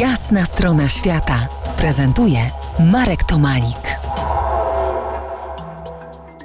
Jasna strona świata prezentuje Marek Tomalik.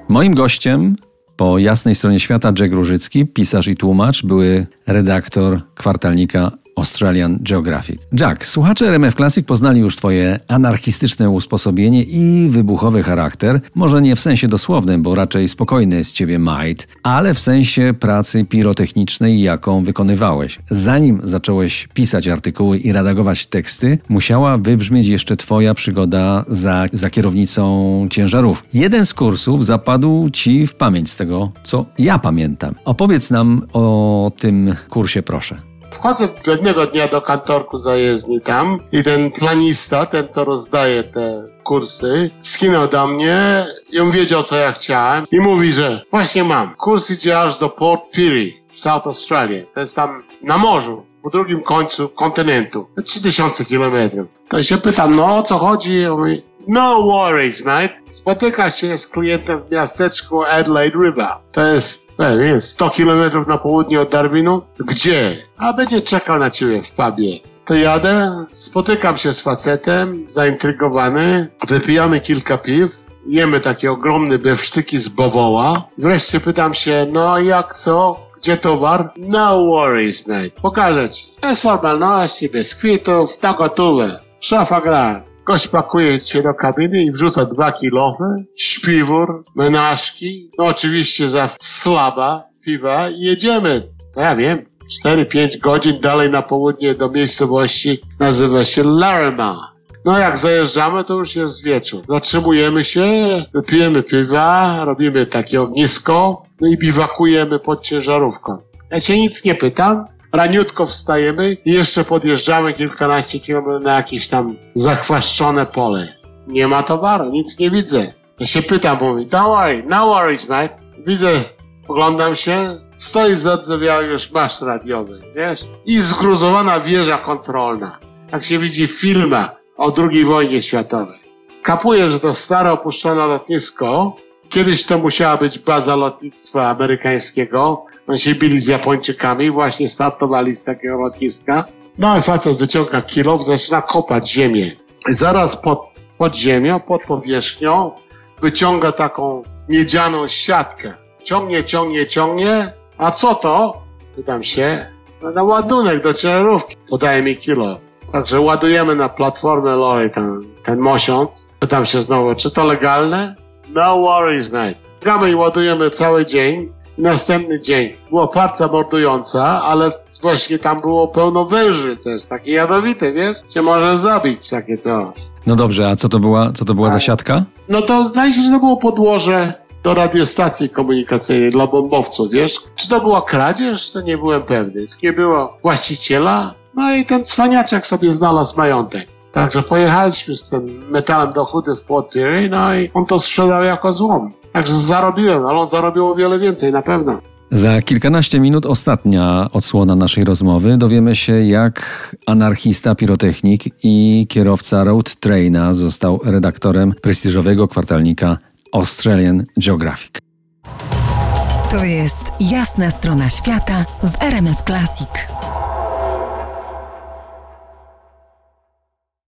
Moim gościem po jasnej stronie świata Jack Różycki, pisarz i tłumacz, były redaktor kwartalnika Australian Geographic. Jack, słuchacze RMF Classic poznali już Twoje anarchistyczne usposobienie i wybuchowy charakter. Może nie w sensie dosłownym, bo raczej spokojny z Ciebie might, ale w sensie pracy pirotechnicznej, jaką wykonywałeś. Zanim zacząłeś pisać artykuły i redagować teksty, musiała wybrzmieć jeszcze Twoja przygoda za, za kierownicą ciężarów. Jeden z kursów zapadł Ci w pamięć z tego, co ja pamiętam. Opowiedz nam o tym kursie, proszę. Wchodzę pewnego dnia do kantorku zajezdni tam i ten planista, ten co rozdaje te kursy, skinął do mnie i on wiedział co ja chciałem i mówi, że właśnie mam. Kurs idzie aż do Port Pirie w South Australia. To jest tam na morzu, po drugim końcu kontynentu. 3000 kilometrów. To się pytam, no o co chodzi? On mówi, no worries, mate. Spotyka się z klientem w miasteczku Adelaide River. To jest, nie 100 kilometrów na południe od Darwinu. Gdzie? A będzie czekał na ciebie w pubie. To jadę, spotykam się z facetem, zaintrygowany, wypijamy kilka piw, jemy takie ogromne bewsztyki z bowoła. Wreszcie pytam się, no jak co? Gdzie towar? No worries, mate. Pokażę ci. Bez formalności, bez kwitów, na gotowe. Szafa gra. Gość pakuje się do kabiny i wrzuca dwa kilofy, śpiwór, menażki, no oczywiście za słaba piwa i jedziemy. No ja wiem, 4-5 godzin dalej na południe do miejscowości nazywa się Larima. No jak zajeżdżamy, to już jest wieczór. Zatrzymujemy się, wypijemy piwa, robimy takie ognisko, no i biwakujemy pod ciężarówką. Ja się nic nie pytam, raniutko wstajemy i jeszcze podjeżdżamy kilkanaście kilometrów na jakieś tam zachwaszczone pole. Nie ma towaru, nic nie widzę. Ja się pytam, mówi, don't worry, no worries, mate. Widzę, oglądam się, stoi zardzewiały już masz radiowy, wiesz? I zgruzowana wieża kontrolna. Jak się widzi w filmach o II wojnie światowej. Kapuję, że to stare opuszczone lotnisko, kiedyś to musiała być baza lotnictwa amerykańskiego, oni się bili z Japończykami, właśnie startowali z takiego lotniska. No i facet wyciąga kilow, zaczyna kopać ziemię. I zaraz pod, pod ziemią, pod powierzchnią wyciąga taką miedzianą siatkę. Ciągnie, ciągnie, ciągnie. A co to? Pytam się. No, na ładunek do ciężarówki. Podaje mi kilo. Także ładujemy na platformę lorry ten, ten mosiąc. Pytam się znowu, czy to legalne? No worries, mate. Gamy i ładujemy cały dzień. Następny dzień była parca mordująca, ale właśnie tam było pełno węży też, takie jadowite, wiesz? Cię może zabić takie coś. No dobrze, a co to była, co to była za siatka? No to zdaje się, że to było podłoże do radiostacji komunikacyjnej dla bombowców, wiesz? Czy to była kradzież? To nie byłem pewny. Nie było właściciela. No i ten cwaniaczek sobie znalazł majątek. Także pojechaliśmy z tym metalem do chudy w Port no i on to sprzedał jako złom. Także zarobiłem, ale on zarobił o wiele więcej, na pewno. Za kilkanaście minut ostatnia odsłona naszej rozmowy. Dowiemy się, jak anarchista, pirotechnik i kierowca road traina został redaktorem prestiżowego kwartalnika Australian Geographic. To jest jasna strona świata w RMS Classic.